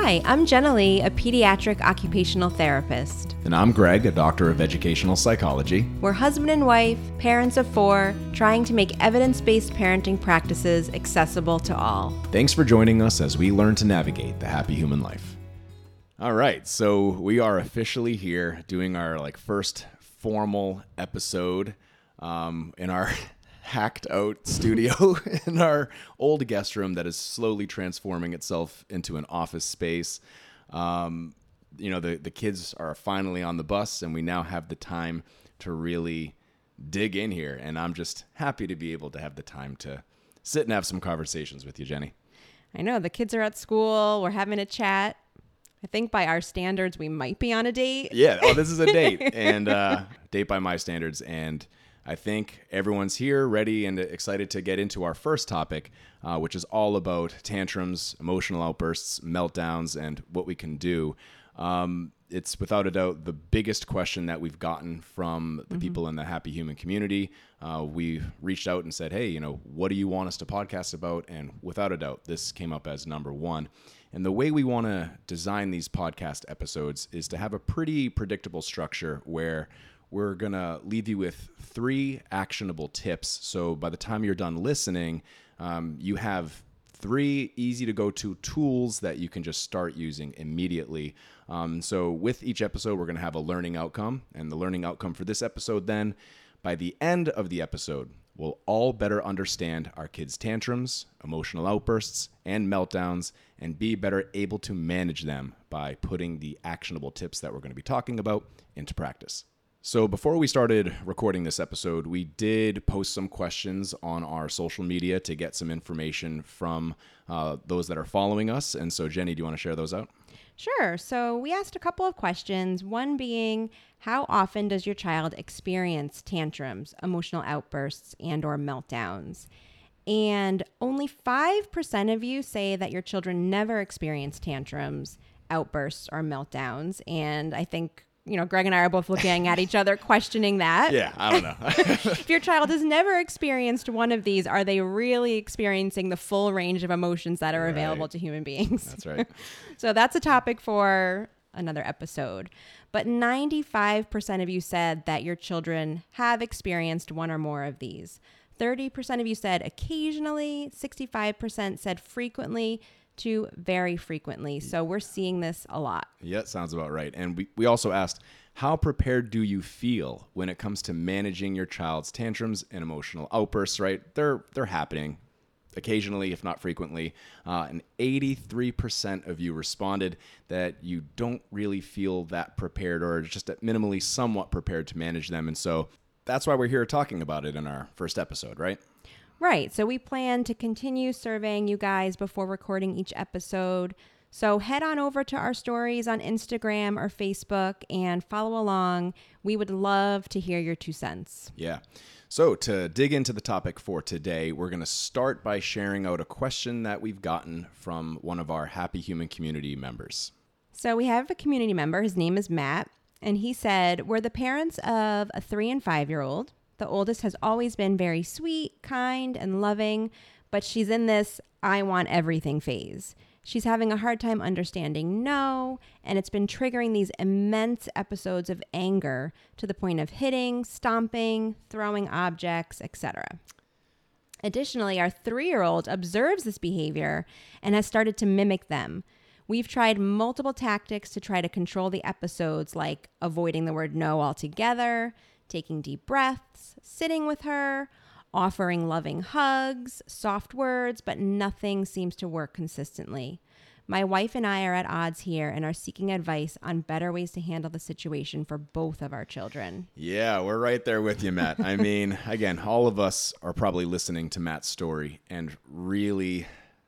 Hi, I'm Jenilee, a pediatric occupational therapist. And I'm Greg, a doctor of educational psychology. We're husband and wife, parents of four, trying to make evidence based parenting practices accessible to all. Thanks for joining us as we learn to navigate the happy human life. All right, so we are officially here doing our like first formal episode um, in our hacked out studio in our old guest room that is slowly transforming itself into an office space. Um, you know, the, the kids are finally on the bus, and we now have the time to really dig in here. And I'm just happy to be able to have the time to sit and have some conversations with you, Jenny. I know the kids are at school, we're having a chat. I think by our standards, we might be on a date. Yeah. Oh, this is a date, and uh, date by my standards. And I think everyone's here, ready, and excited to get into our first topic, uh, which is all about tantrums, emotional outbursts, meltdowns, and what we can do. Um, it's without a doubt the biggest question that we've gotten from the mm-hmm. people in the happy human community. Uh, we reached out and said, hey, you know, what do you want us to podcast about? And without a doubt, this came up as number one. And the way we want to design these podcast episodes is to have a pretty predictable structure where we're going to leave you with three actionable tips. So by the time you're done listening, um, you have three easy to go to tools that you can just start using immediately. Um, so with each episode, we're going to have a learning outcome. And the learning outcome for this episode, then, by the end of the episode, we'll all better understand our kids' tantrums, emotional outbursts, and meltdowns, and be better able to manage them by putting the actionable tips that we're going to be talking about into practice. So, before we started recording this episode, we did post some questions on our social media to get some information from uh, those that are following us. And so, Jenny, do you want to share those out? Sure. So, we asked a couple of questions. One being, how often does your child experience tantrums, emotional outbursts, and or meltdowns? And only 5% of you say that your children never experience tantrums, outbursts, or meltdowns. And I think you know, Greg and I are both looking at each other, questioning that. Yeah, I don't know. if your child has never experienced one of these, are they really experiencing the full range of emotions that are right. available to human beings? That's right. so that's a topic for another episode. But 95% of you said that your children have experienced one or more of these. 30% of you said occasionally, 65% said frequently, to very frequently. So we're seeing this a lot. Yeah, sounds about right. And we, we also asked, how prepared do you feel when it comes to managing your child's tantrums and emotional outbursts, right? They're they're happening occasionally, if not frequently. Uh, and 83% of you responded that you don't really feel that prepared or just minimally somewhat prepared to manage them. And so that's why we're here talking about it in our first episode, right? Right. So we plan to continue surveying you guys before recording each episode. So head on over to our stories on Instagram or Facebook and follow along. We would love to hear your two cents. Yeah. So, to dig into the topic for today, we're going to start by sharing out a question that we've gotten from one of our Happy Human community members. So, we have a community member. His name is Matt. And he said, We're the parents of a three and five year old. The oldest has always been very sweet, kind, and loving, but she's in this I want everything phase. She's having a hard time understanding no, and it's been triggering these immense episodes of anger to the point of hitting, stomping, throwing objects, etc. Additionally, our three year old observes this behavior and has started to mimic them. We've tried multiple tactics to try to control the episodes, like avoiding the word no altogether, taking deep breaths, sitting with her, offering loving hugs, soft words, but nothing seems to work consistently. My wife and I are at odds here and are seeking advice on better ways to handle the situation for both of our children. Yeah, we're right there with you, Matt. I mean, again, all of us are probably listening to Matt's story and really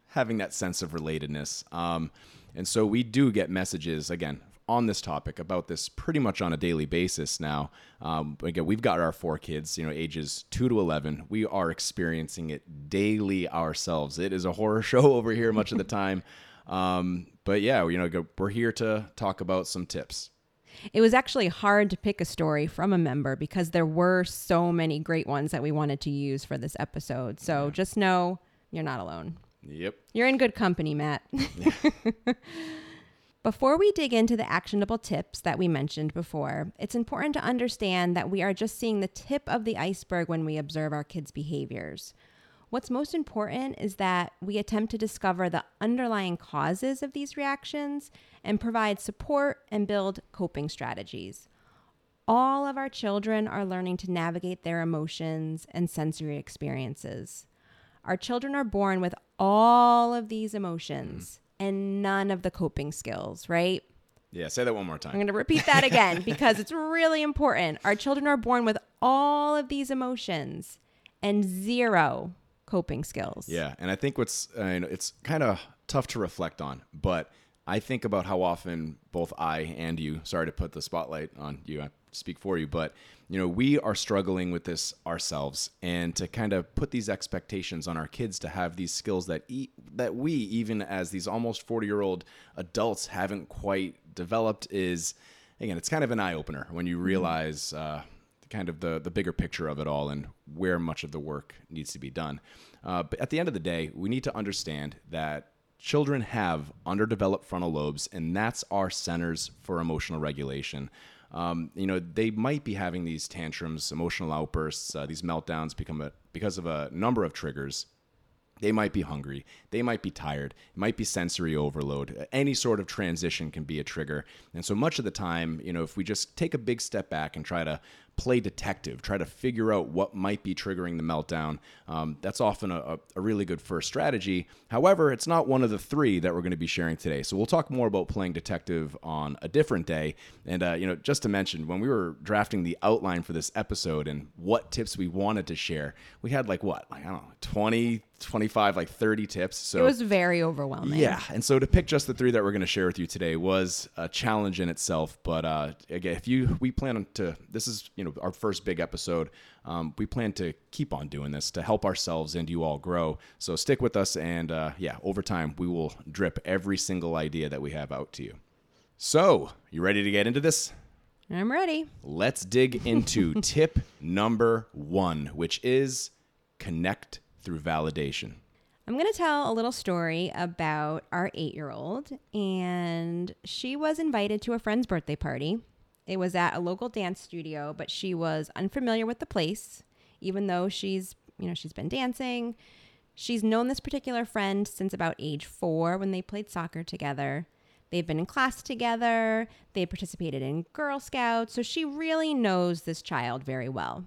having that sense of relatedness. Um, and so we do get messages, again, on this topic about this pretty much on a daily basis now. Um, again, we've got our four kids, you know, ages two to 11. We are experiencing it daily ourselves. It is a horror show over here much of the time. Um, but yeah, you know, we're here to talk about some tips. It was actually hard to pick a story from a member because there were so many great ones that we wanted to use for this episode. So yeah. just know you're not alone. Yep. You're in good company, Matt. Before we dig into the actionable tips that we mentioned before, it's important to understand that we are just seeing the tip of the iceberg when we observe our kids' behaviors. What's most important is that we attempt to discover the underlying causes of these reactions and provide support and build coping strategies. All of our children are learning to navigate their emotions and sensory experiences. Our children are born with all of these emotions and none of the coping skills, right? Yeah, say that one more time. I'm going to repeat that again because it's really important. Our children are born with all of these emotions and zero coping skills. Yeah, and I think what's uh, you know, it's kind of tough to reflect on, but I think about how often both I and you, sorry to put the spotlight on you, I speak for you, but you know, we are struggling with this ourselves and to kind of put these expectations on our kids to have these skills that e- that we even as these almost 40-year-old adults haven't quite developed is again, it's kind of an eye opener when you realize uh, kind of the the bigger picture of it all and where much of the work needs to be done. Uh, but at the end of the day, we need to understand that children have underdeveloped frontal lobes, and that's our centers for emotional regulation. Um, you know, they might be having these tantrums, emotional outbursts, uh, these meltdowns become a, because of a number of triggers they might be hungry. They might be tired. It might be sensory overload. Any sort of transition can be a trigger. And so much of the time, you know, if we just take a big step back and try to play detective, try to figure out what might be triggering the meltdown, um, that's often a, a really good first strategy. However, it's not one of the three that we're going to be sharing today. So we'll talk more about playing detective on a different day. And, uh, you know, just to mention, when we were drafting the outline for this episode and what tips we wanted to share, we had like what? Like, I don't know, 20, 25, like 30 tips. So It was very overwhelming. yeah, and so to pick just the three that we're going to share with you today was a challenge in itself. But uh, again, if you we plan on to this is you know our first big episode. Um, we plan to keep on doing this to help ourselves and you all grow. So stick with us, and uh, yeah, over time we will drip every single idea that we have out to you. So you ready to get into this? I'm ready. Let's dig into tip number one, which is connect through validation. I'm going to tell a little story about our eight year old, and she was invited to a friend's birthday party. It was at a local dance studio, but she was unfamiliar with the place, even though she's, you know, she's been dancing. She's known this particular friend since about age four when they played soccer together. They've been in class together, they participated in Girl Scouts, so she really knows this child very well.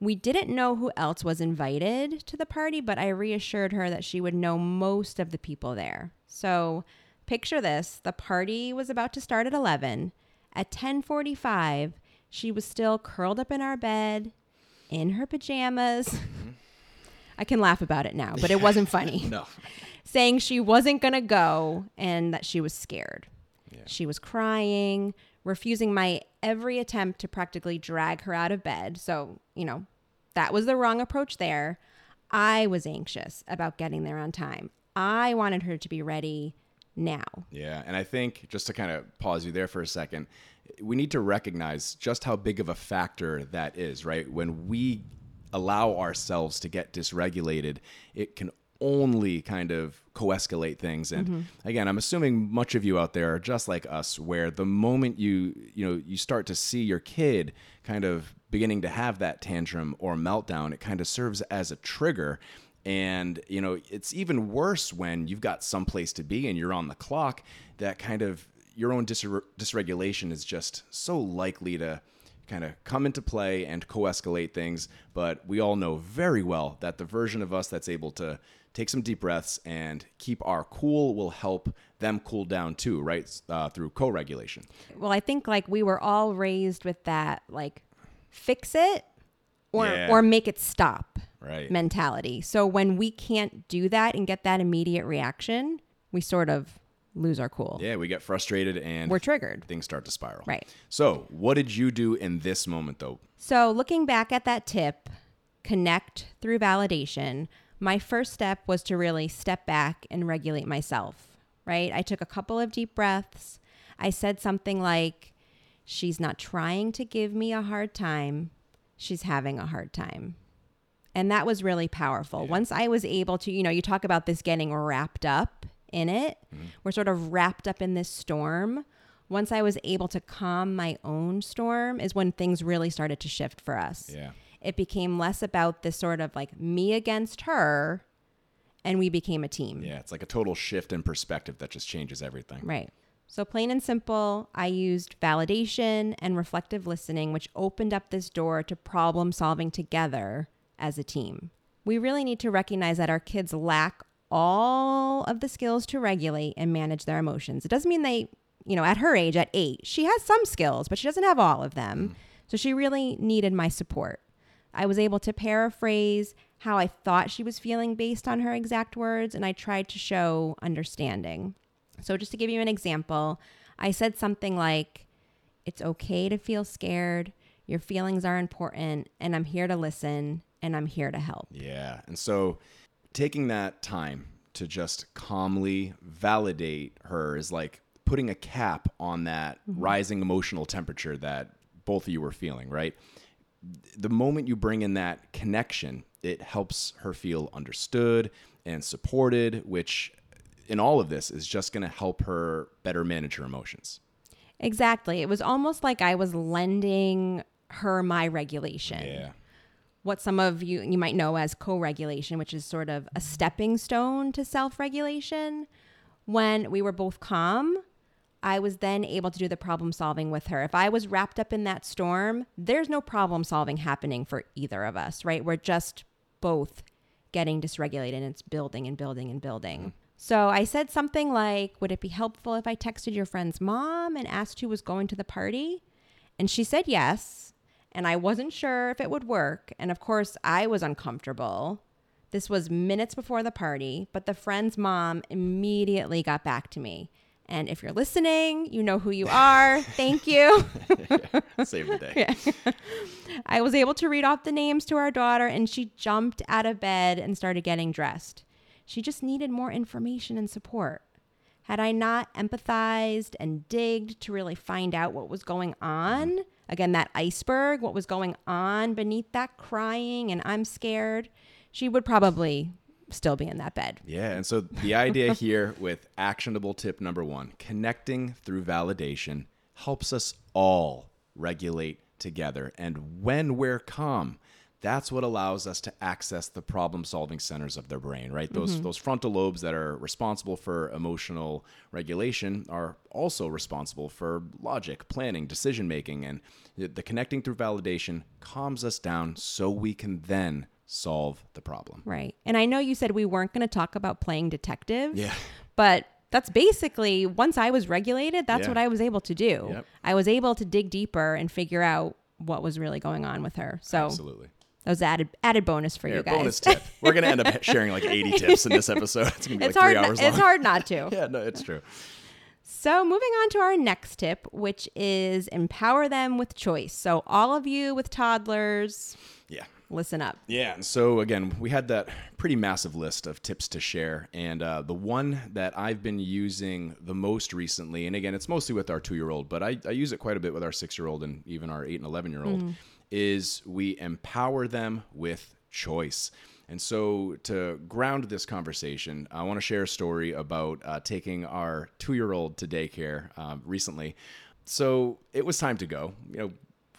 We didn't know who else was invited to the party, but I reassured her that she would know most of the people there. So, picture this, the party was about to start at 11. At 10:45, she was still curled up in our bed in her pajamas. I can laugh about it now, but it wasn't funny. No. Saying she wasn't going to go and that she was scared. Yeah. She was crying, refusing my every attempt to practically drag her out of bed. So, you know, that was the wrong approach there. I was anxious about getting there on time. I wanted her to be ready now. Yeah, and I think just to kind of pause you there for a second, we need to recognize just how big of a factor that is, right? When we allow ourselves to get dysregulated, it can only kind of co-escalate things. And mm-hmm. again i'm assuming much of you out there are just like us where the moment you you know you start to see your kid kind of beginning to have that tantrum or meltdown it kind of serves as a trigger. And you know it's even worse when you've got some place to be and you're on the clock that kind of your own dysre- dysregulation is just so likely to kind of come into play and co-escalate things. But we all know very well that the version of us that's able to take some deep breaths and keep our cool will help them cool down too right uh, through co-regulation Well, I think like we were all raised with that like fix it or Yeah. or make it stop right mentality. So when we can't do that and get that immediate reaction, we sort of lose our cool. yeah we get frustrated and We're triggered. things start to spiral Right. so what did you do in this moment though So, looking back at that tip, connect through validation, my first step was to really step back and regulate myself, right? I took a couple of deep breaths. I said something like, She's not trying to give me a hard time, she's having a hard time. And that was really powerful. Once I was able to, you know, you talk about this getting wrapped up in it. Mm-hmm. We're sort of wrapped up in this storm. Once I was able to calm my own storm, is when things really started to shift for us. Yeah. It became less about this sort of like me against her, and we became a team. Yeah, it's like a total shift in perspective that just changes everything. Right. So, plain and simple, I used validation and reflective listening, which opened up this door to problem solving together as a team. We really need to recognize that our kids lack all of the skills to regulate and manage their emotions. It doesn't mean they, you know, at her age, at eight, she has some skills, but she doesn't have all of them. Mm. So, she really needed my support. I was able to paraphrase how I thought she was feeling based on her exact words, and I tried to show understanding. So, just to give you an example, I said something like, It's okay to feel scared. Your feelings are important, and I'm here to listen and I'm here to help. Yeah. And so taking that time to just calmly validate her is like putting a cap on that mm-hmm. rising emotional temperature that both of you were feeling, right? The moment you bring in that connection, it helps her feel understood and supported, which in all of this is just going to help her better manage her emotions. Exactly. It was almost like I was lending her my regulation. what some of you you might know as co-regulation, which is sort of a stepping stone to self-regulation. When we were both calm, I was then able to do the problem solving with her. If I was wrapped up in that storm, there's no problem solving happening for either of us, right? We're just both getting dysregulated and it's building and building and building. Mm. So I said something like, Would it be helpful if I texted your friend's mom and asked who was going to the party? And she said yes. And I wasn't sure if it would work. And of course, I was uncomfortable. This was minutes before the party, but the friend's mom immediately got back to me. And if you're listening, you know who you are. Thank you. Save the day. I was able to read off the names to our daughter, and she jumped out of bed and started getting dressed. She just needed more information and support. Had I not empathized and digged to really find out what was going on, again, that iceberg, what was going on beneath that crying and I'm scared, she would probably still be in that bed. Yeah. And so the idea here with actionable tip number one connecting through validation helps us all regulate together. And when we're calm, that's what allows us to access the problem solving centers of their brain, right? Those mm-hmm. those frontal lobes that are responsible for emotional regulation are also responsible for logic, planning, decision making and the connecting through validation calms us down so we can then solve the problem. Right. And I know you said we weren't going to talk about playing detective. Yeah. But that's basically once I was regulated, that's Yeah. what I was able to do. Yep. I was able to dig deeper and figure out what was really going on with her. So Absolutely. that was added added bonus for Here, you guys. bonus tip. We're gonna end up sharing like 80 tips in this episode. It's gonna be it's like hard. three hours It's long. hard not to. Yeah, no, it's true. So, moving on to our next tip, which is empower them with choice. So, all of you with toddlers, Yeah. Listen up. Yeah, and so again, we had that pretty massive list of tips to share, and uh, the one that I've been using the most recently, and again, it's mostly with our two-year-old, but I, I use it quite a bit with our six-year-old and even our eight and eleven-year-old, is we empower them with choice. And so, to ground this conversation, I want to share a story about uh, taking our two-year-old to daycare um, recently. So it was time to go. You know,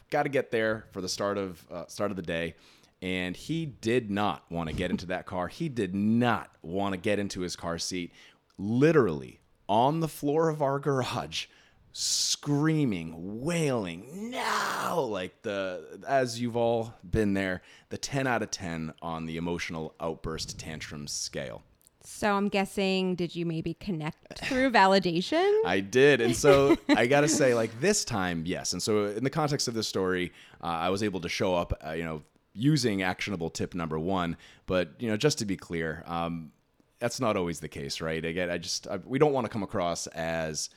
got to get there for the start of uh, start of the day and he did not want to get into that car he did not want to get into his car seat literally on the floor of our garage screaming wailing no like the as you've all been there the 10 out of 10 on the emotional outburst tantrum scale So, I'm guessing, did you maybe connect through validation? I did. And so I got to say, like, this time, yes. And so, in the context of this story, uh, I was able to show up, uh, you know, using actionable tip number one. But, you know, just to be clear, um, that's not always the case, right? Again, I just, I, we don't want to come across as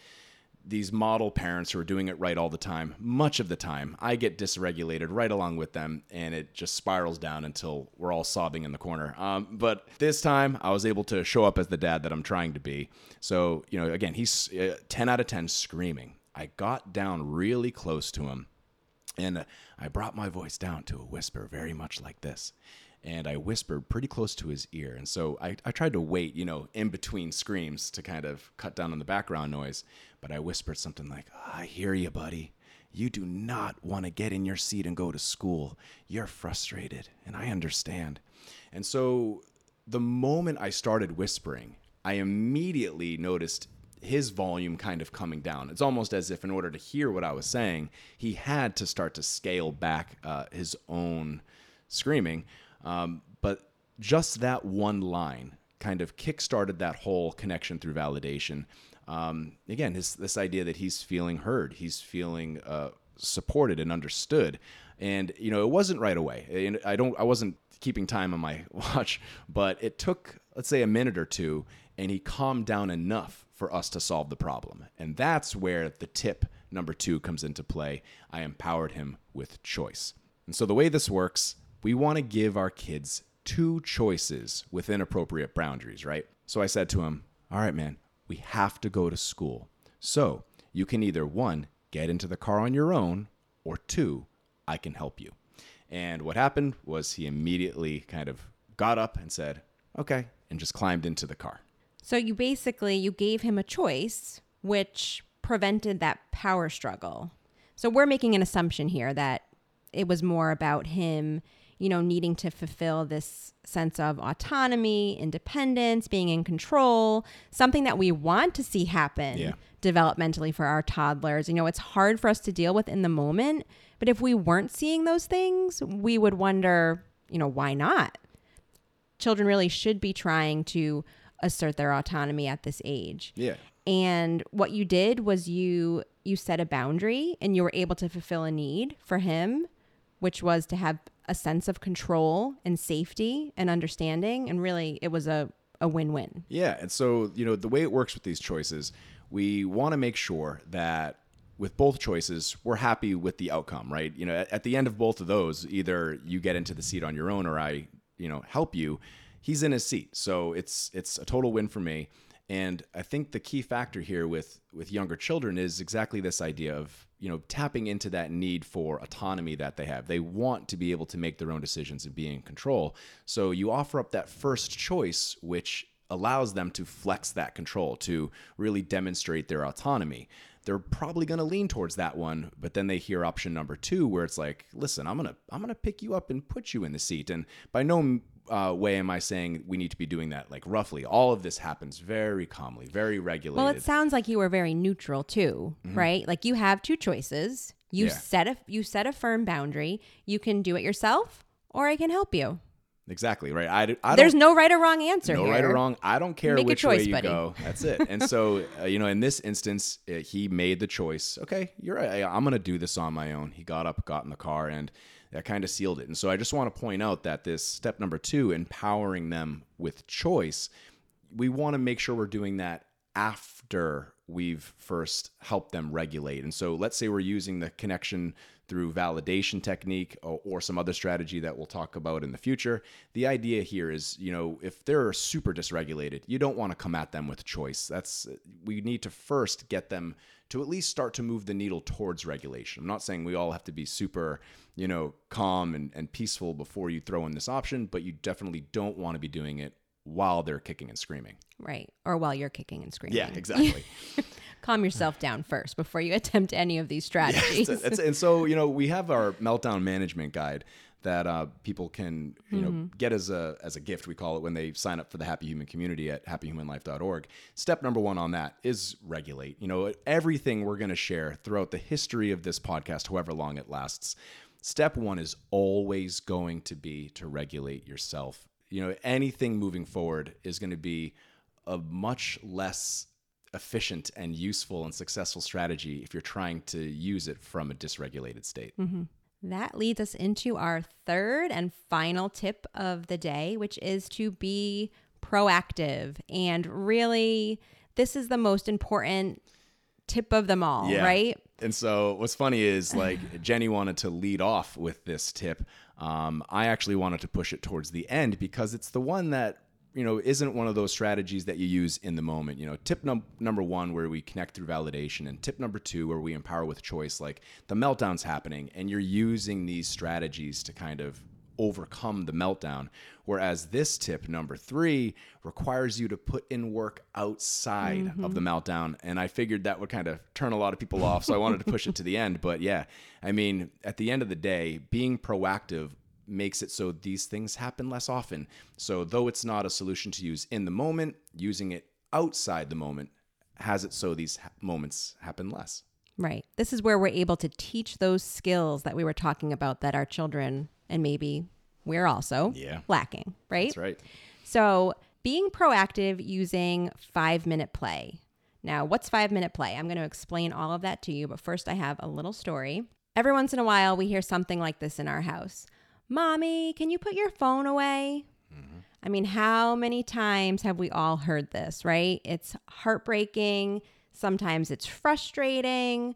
these model parents who are doing it right all the time. Much of the time, I get dysregulated right along with them, and it just spirals down until we're all sobbing in the corner. Um, but this time, I was able to show up as the dad that I'm trying to be. So, you know, again, he's uh, 10 out of 10 screaming. I got down really close to him, and uh, I brought my voice down to a whisper, very much like this. and I whispered pretty close to his ear. And so I, I tried to wait, you know, in between screams to kind of cut down on the background noise. But I whispered something like, I hear you, buddy. You do not want to get in your seat and go to school. You're frustrated, and I understand. And so the moment I started whispering, I immediately noticed his volume kind of coming down. It's almost as if, in order to hear what I was saying, he had to start to scale back uh, his own screaming. Um, but just that one line kind of kickstarted that whole connection through validation. Um, again, this this idea that he's feeling heard, he's feeling uh, supported and understood, and you know it wasn't right away. And I don't, I wasn't keeping time on my watch, but it took let's say a minute or two, and he calmed down enough for us to solve the problem, and that's where the tip number two comes into play. I empowered him with choice, and so the way this works we want to give our kids two choices within appropriate boundaries, right? So I said to him, All right, man, we have to go to school. So you can either one, get into the car on your own, or two, I can help you. And what happened was he immediately kind of got up and said, Okay, and just climbed into the car. So you basically you gave him a choice which prevented that power struggle. So we're making an assumption here that it was more about him you know, needing to fulfill this sense of autonomy, independence, being in control, something that we want to see happen Yeah. developmentally for our toddlers. You know, it's hard for us to deal with in the moment, but if we weren't seeing those things, we would wonder, you know, why not? Children really should be trying to assert their autonomy at this age. Yeah. And what you did was you you set a boundary and you were able to fulfill a need for him, which was to have a sense of control and safety and understanding. And really, it was a, a win win. Yeah. And so, you know, the way it works with these choices, we want to make sure that with both choices, we're happy with the outcome, right? You know, at, at, the end of both of those, either you get into the seat on your own or I, you know, help you. He's in his seat. So it's it's a total win for me. And I think the key factor here with with younger children is exactly this idea of you know tapping into that need for autonomy that they have. They want to be able to make their own decisions and be in control. So you offer up that first choice, which allows them to flex that control to really demonstrate their autonomy they're probably going to lean towards that one but then they hear option number 2 where it's like listen I'm going to I'm going to pick you up and put you in the seat and by no uh, way am I saying we need to be doing that like roughly. All of this happens very calmly, very regulated. Well, it sounds like you were very neutral too, mm-hmm. right? Like you have two choices. You yeah. set a you set a firm boundary. You can do it yourself, or I can help you. Exactly right. I, I There's no right or wrong answer. No here. right or wrong. I don't care Make which choice, way you buddy. go. That's it. And so, uh, you know, in this instance, uh, he made the choice. Okay, you're right. I'm going to do this on my own. He got up, got in the car, and that kind of sealed it. And so I just want to point out that this step number two, empowering them with choice, we want to make sure we're doing that after we've first helped them regulate. And so let's say we're using the connection through validation technique or, or, some other strategy that we'll talk about in the future. The idea here is, you know, if they're super dysregulated, you don't want to come at them with choice. That's we need to first get them to at least start to move the needle towards regulation. I'm not saying we all have to be super, you know, calm and, and peaceful before you throw in this option, but you definitely don't want to be doing it while they're kicking and screaming. Right. Or while you're kicking and screaming. Yeah, exactly. Calm yourself down first before you attempt any of these strategies. Yes, and so, you know, we have our meltdown management guide that uh, people can, you mm-hmm. know, get as a as a gift. We call it when they sign up for the Happy Human community at happyhumanlife.org. Step number one on that is regulate. You know, everything we're going to share throughout the history of this podcast, however long it lasts. Step one is always going to be to regulate yourself you know anything moving forward is going to be a much less efficient and useful and successful strategy if you're trying to use it from a dysregulated state. Mm-hmm. That leads us into our third and final tip of the day, which is to be proactive. And really, this is the most important tip of them all, yeah. right? And so, what's funny is like Jenny wanted to lead off with this tip. Um, I actually wanted to push it towards the end because it's the one that you know isn't one of those strategies that you use in the moment you know tip num- number one where we connect through validation and tip number two where we empower with choice like the meltdown's happening and you're using these strategies to kind of overcome the meltdown. Whereas this tip number three requires you to put in work outside mm-hmm. of the meltdown. And I figured that would kind of turn a lot of people off. So I wanted to push it to the end. But yeah, I mean, at the end of the day, being proactive makes it so these things happen less often. So though it's not a solution to use in the moment, using it outside the moment has it so these ha- moments happen less. Right. This is where we're able to teach those skills that we were talking about that our children and maybe we're also yeah. lacking, right? That's right. So, being proactive using five minute play. Now, what's five minute play? I'm going to explain all of that to you, but first, I have a little story. Every once in a while, we hear something like this in our house Mommy, can you put your phone away? Mm-hmm. I mean, how many times have we all heard this, right? It's heartbreaking. Sometimes it's frustrating.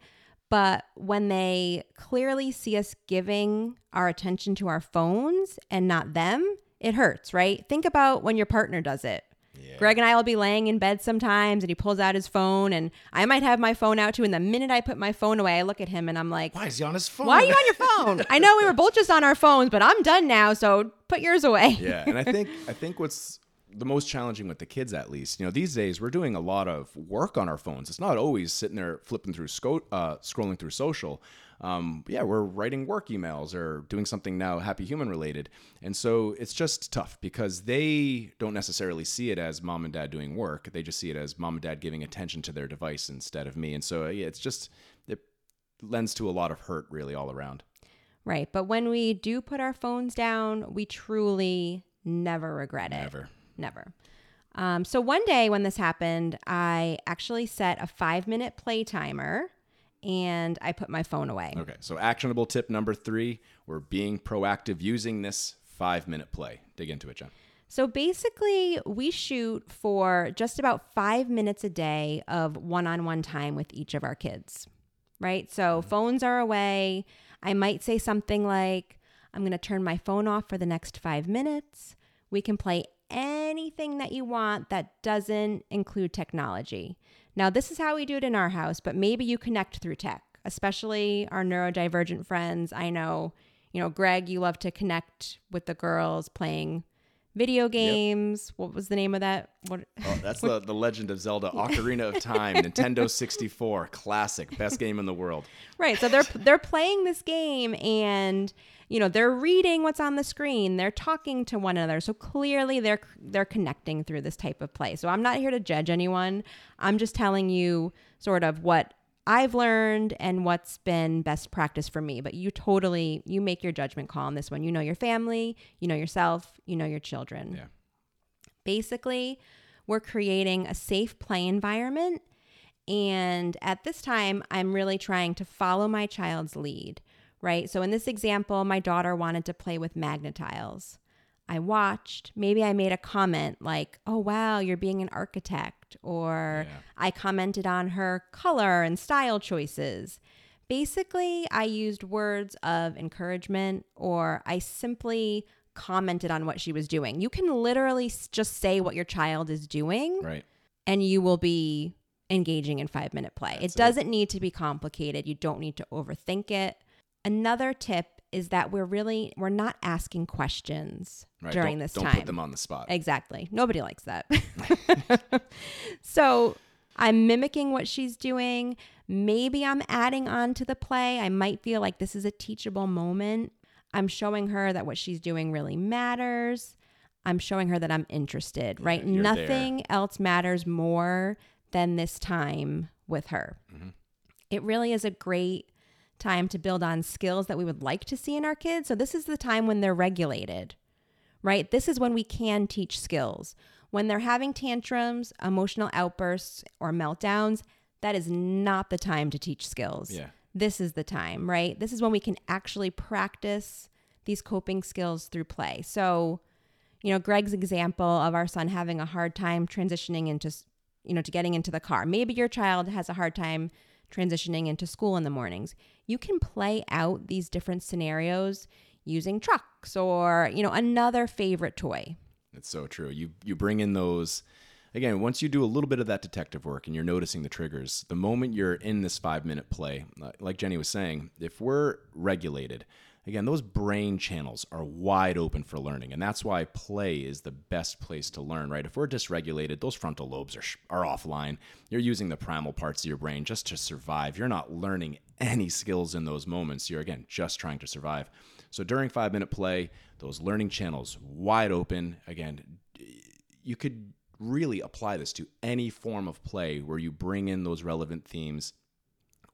But when they clearly see us giving our attention to our phones and not them, it hurts, right? Think about when your partner does it. Yeah. Greg and I will be laying in bed sometimes and he pulls out his phone and I might have my phone out too. And the minute I put my phone away, I look at him and I'm like, Why is he on his phone? Why are you on your phone? I know we were both just on our phones, but I'm done now. So put yours away. Yeah. And I think, I think what's the most challenging with the kids at least you know these days we're doing a lot of work on our phones it's not always sitting there flipping through sco- uh, scrolling through social um, yeah we're writing work emails or doing something now happy human related. And so it's just tough because they don't necessarily see it as mom and dad doing work. They just see it as mom and dad giving attention to their device instead of me. And so yeah it's just it lends to a lot of hurt really all around. Right. But when we do put our phones down we truly never regret it. Never. Never. Um, so one day when this happened, I actually set a five minute play timer and I put my phone away. Okay. So actionable tip number three we're being proactive using this five minute play. Dig into it, Jen. So basically, we shoot for just about five minutes a day of one on one time with each of our kids, right? So mm-hmm. phones are away. I might say something like, I'm going to turn my phone off for the next five minutes. We can play anything that you want that doesn't include technology. Now, this is how we do it in our house, but maybe you connect through tech, especially our neurodivergent friends. I know, you know, Greg, you love to connect with the girls playing video games. Yep. What was the name of that? What? Oh, that's the the Legend of Zelda: Ocarina of Time, Nintendo 64, classic, best game in the world. Right. So they're they're playing this game and you know they're reading what's on the screen they're talking to one another so clearly they're they're connecting through this type of play so i'm not here to judge anyone i'm just telling you sort of what i've learned and what's been best practice for me but you totally you make your judgment call on this one you know your family you know yourself you know your children yeah basically we're creating a safe play environment and at this time i'm really trying to follow my child's lead right? So in this example, my daughter wanted to play with Magna-Tiles. I watched, maybe I made a comment like, oh, wow, you're being an architect. Or yeah. I commented on her color and style choices. Basically, I used words of encouragement or I simply commented on what she was doing. You can literally just say what your child is doing. Right. And you will be engaging in five minute play. That's it doesn't it. need to be complicated. You don't need to overthink it. Another tip is that we're really we're not asking questions right. during don't, this don't time. Don't put them on the spot. Exactly. Nobody likes that. so I'm mimicking what she's doing. Maybe I'm adding on to the play. I might feel like this is a teachable moment. I'm showing her that what she's doing really matters. I'm showing her that I'm interested, right? Yeah, Nothing there. else matters more than this time with her. Mm-hmm. It really is a great time to build on skills that we would like to see in our kids. So, this is the time when they're regulated, right? This is when we can teach skills. When they're having tantrums, emotional outbursts, or meltdowns, that is not the time to teach skills. Yeah. This is the time, right? This is when we can actually practice these coping skills through play. So, you know, Greg's example of our son having a hard time transitioning into, you know, to getting into the car. Maybe your child has a hard time transitioning into school in the mornings. You can play out these different scenarios using trucks or, you know, another favorite toy. It's so true. You you bring in those again, once you do a little bit of that detective work and you're noticing the triggers, the moment you're in this 5-minute play, like Jenny was saying, if we're regulated, again, those brain channels are wide open for learning. And that's why play is the best place to learn, right? If we're dysregulated, those frontal lobes are, are offline. You're using the primal parts of your brain just to survive. You're not learning any skills in those moments. You're, again, just trying to survive. So during five minute play, those learning channels wide open. Again, you could really apply this to any form of play where you bring in those relevant themes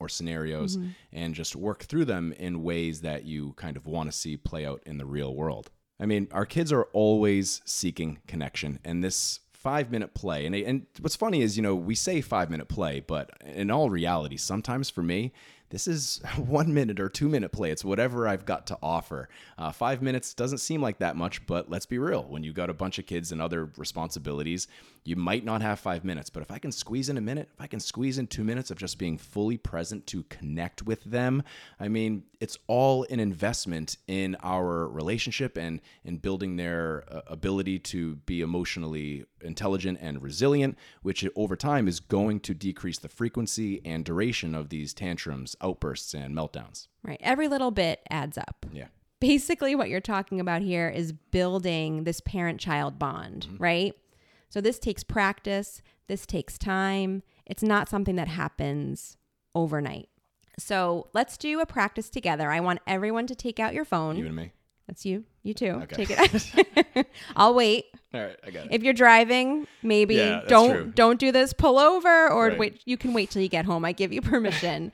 or scenarios mm-hmm. and just work through them in ways that you kind of want to see play out in the real world. I mean, our kids are always seeking connection, and this five minute play, and, and what's funny is, you know, we say five minute play, but in all reality, sometimes for me, this is one minute or two minute play. It's whatever I've got to offer. Uh, five minutes doesn't seem like that much, but let's be real. When you've got a bunch of kids and other responsibilities, you might not have five minutes. But if I can squeeze in a minute, if I can squeeze in two minutes of just being fully present to connect with them, I mean, it's all an investment in our relationship and in building their uh, ability to be emotionally intelligent and resilient, which over time is going to decrease the frequency and duration of these tantrums, outbursts, and meltdowns. Right. Every little bit adds up. Yeah. Basically, what you're talking about here is building this parent child bond, mm-hmm. right? So, this takes practice, this takes time. It's not something that happens overnight. So, let's do a practice together. I want everyone to take out your phone. You and me. That's you. You too. Okay. Take it. I'll wait. All right, I got it. If you're driving, maybe yeah, don't true. don't do this. Pull over, or right. wait. You can wait till you get home. I give you permission.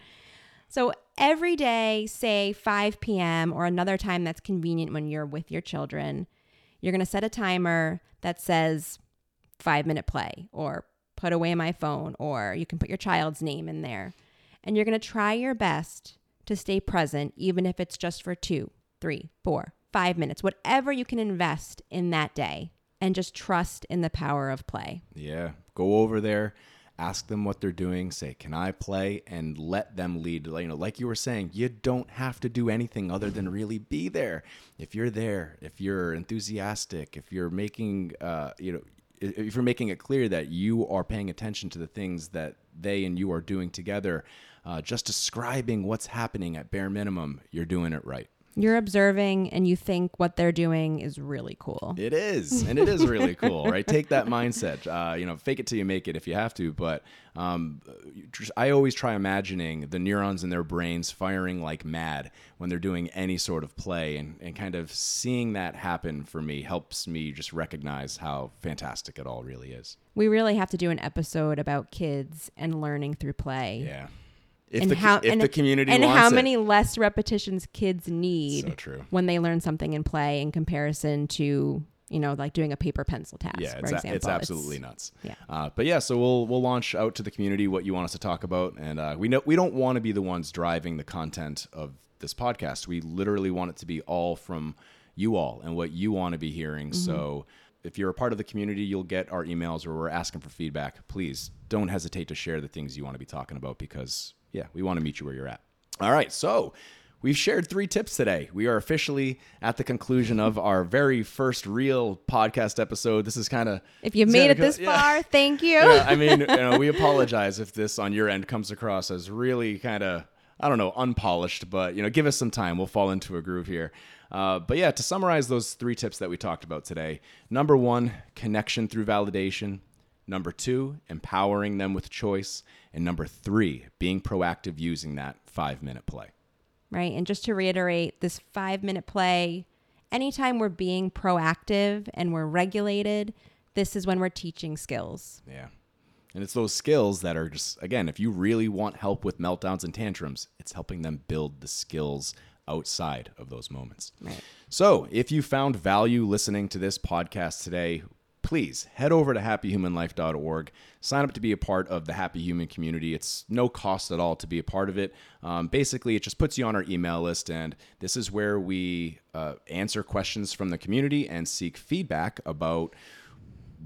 So every day, say 5 p.m. or another time that's convenient when you're with your children, you're gonna set a timer that says five minute play, or put away my phone, or you can put your child's name in there, and you're gonna try your best to stay present, even if it's just for two, three, four, five minutes, whatever you can invest in that day, and just trust in the power of play. Yeah. Go over there, ask them what they're doing, say, Can I play? And let them lead. You know, like you were saying, you don't have to do anything other than really be there. If you're there, if you're enthusiastic, if you're making, uh, you know, if you're making it clear that you are paying attention to the things that they and you are doing together, uh, just describing what's happening at bare minimum, you're doing it right. You're observing and you think what they're doing is really cool. It is, and it is really cool, right? Take that mindset. Uh, you know, fake it till you make it if you have to. But um, I always try imagining the neurons in their brains firing like mad when they're doing any sort of play, and, and kind of seeing that happen for me helps me just recognize how fantastic it all really is. We really have to do an episode about kids and learning through play. Yeah if and the, how if and, the community and how it. many less repetitions kids need so when they learn something in play in comparison to you know like doing a paper pencil task yeah it's, a, it's absolutely it's, nuts. Yeah. Uh, but yeah so we'll we'll launch out to the community what you want us to talk about. And uh, we know we don't want to be the ones driving the content of this podcast. We literally want it to be all from you all and what you want to be hearing. Mm-hmm. so if you're a part of the community, you'll get our emails where we're asking for feedback. Please don't hesitate to share the things you want to be talking about because yeah, we want to meet you where you're at. All right, so we've shared three tips today. We are officially at the conclusion of our very first real podcast episode. This is kind of if you've made it this yeah. far, thank you. Yeah, I mean, you know, we apologize if this on your end comes across as really kind of I don't know unpolished, but you know, give us some time. We'll fall into a groove here. Uh, but yeah, to summarize those three tips that we talked about today: number one, connection through validation. Number two, empowering them with choice. And number three, being proactive using that five minute play. Right. And just to reiterate, this five minute play, anytime we're being proactive and we're regulated, this is when we're teaching skills. Yeah. And it's those skills that are just, again, if you really want help with meltdowns and tantrums, it's helping them build the skills outside of those moments. Right. So, if you found value listening to this podcast today, please head over to happyhumanlife.org. Sign up to be a part of the Happy Human community. It's no cost at all to be a part of it. Um, basically, it just puts you on our email list, and this is where we uh, answer questions from the community and seek feedback about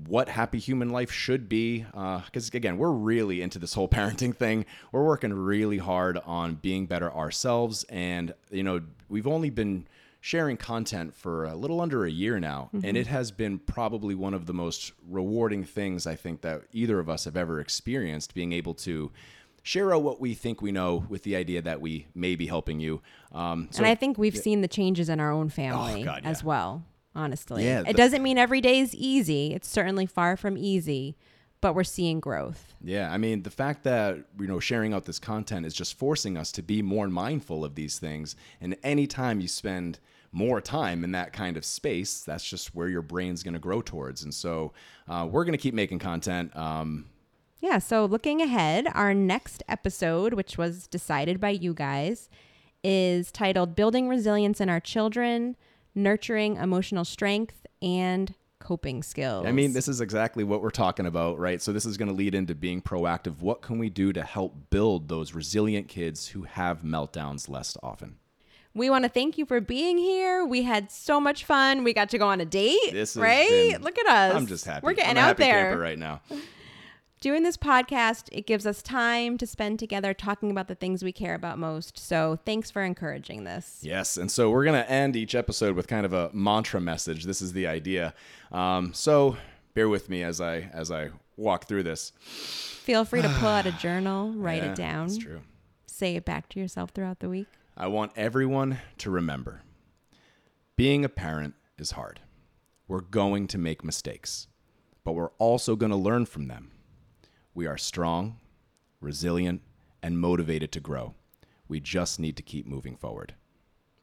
what happy human life should be because uh, again we're really into this whole parenting thing we're working really hard on being better ourselves and you know we've only been sharing content for a little under a year now, mm-hmm. and it has been probably one of the most rewarding things I think that either of us have ever experienced. Being able to share out what we think we know with the idea that we may be helping you. Um, so and I think we've seen the changes in our own family Oh, God, as well, honestly. Yeah, it doesn't mean every day is easy. It's certainly far from easy, but we're seeing growth. Yeah, I mean, the fact that you know sharing out this content is just forcing us to be more mindful of these things. And anytime you spend more time in that kind of space, that's just where your brain's going to grow towards. And so uh, we're going to keep making content. Um, Yeah, so looking ahead, our next episode, which was decided by you guys, is titled Building Resilience in Our Children, Nurturing Emotional Strength, and Coping Skills. I mean, this is exactly what we're talking about, right? So this is going to lead into being proactive. What can we do to help build those resilient kids who have meltdowns less often? We want to thank you for being here. We had so much fun. We got to go on a date, This right? been- Look at us. I'm just happy. We're getting out there. right now. Doing this podcast, it gives us time to spend together talking about the things we care about most. So thanks for encouraging this. Yes, and so we're going to end each episode with kind of a mantra message. This is the idea. Um, so bear with me as I as I walk through this. Feel free to pull out a journal, write Yeah, it down, That's true. say it back to yourself throughout the week. I want everyone to remember being a parent is hard. We're going to make mistakes, but we're also going to learn from them. We are strong, resilient, and motivated to grow. We just need to keep moving forward.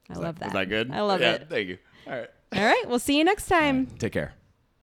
I love that. Is that good? I love Yeah, it. Thank you. All right. All right, we'll see you next time. Take care.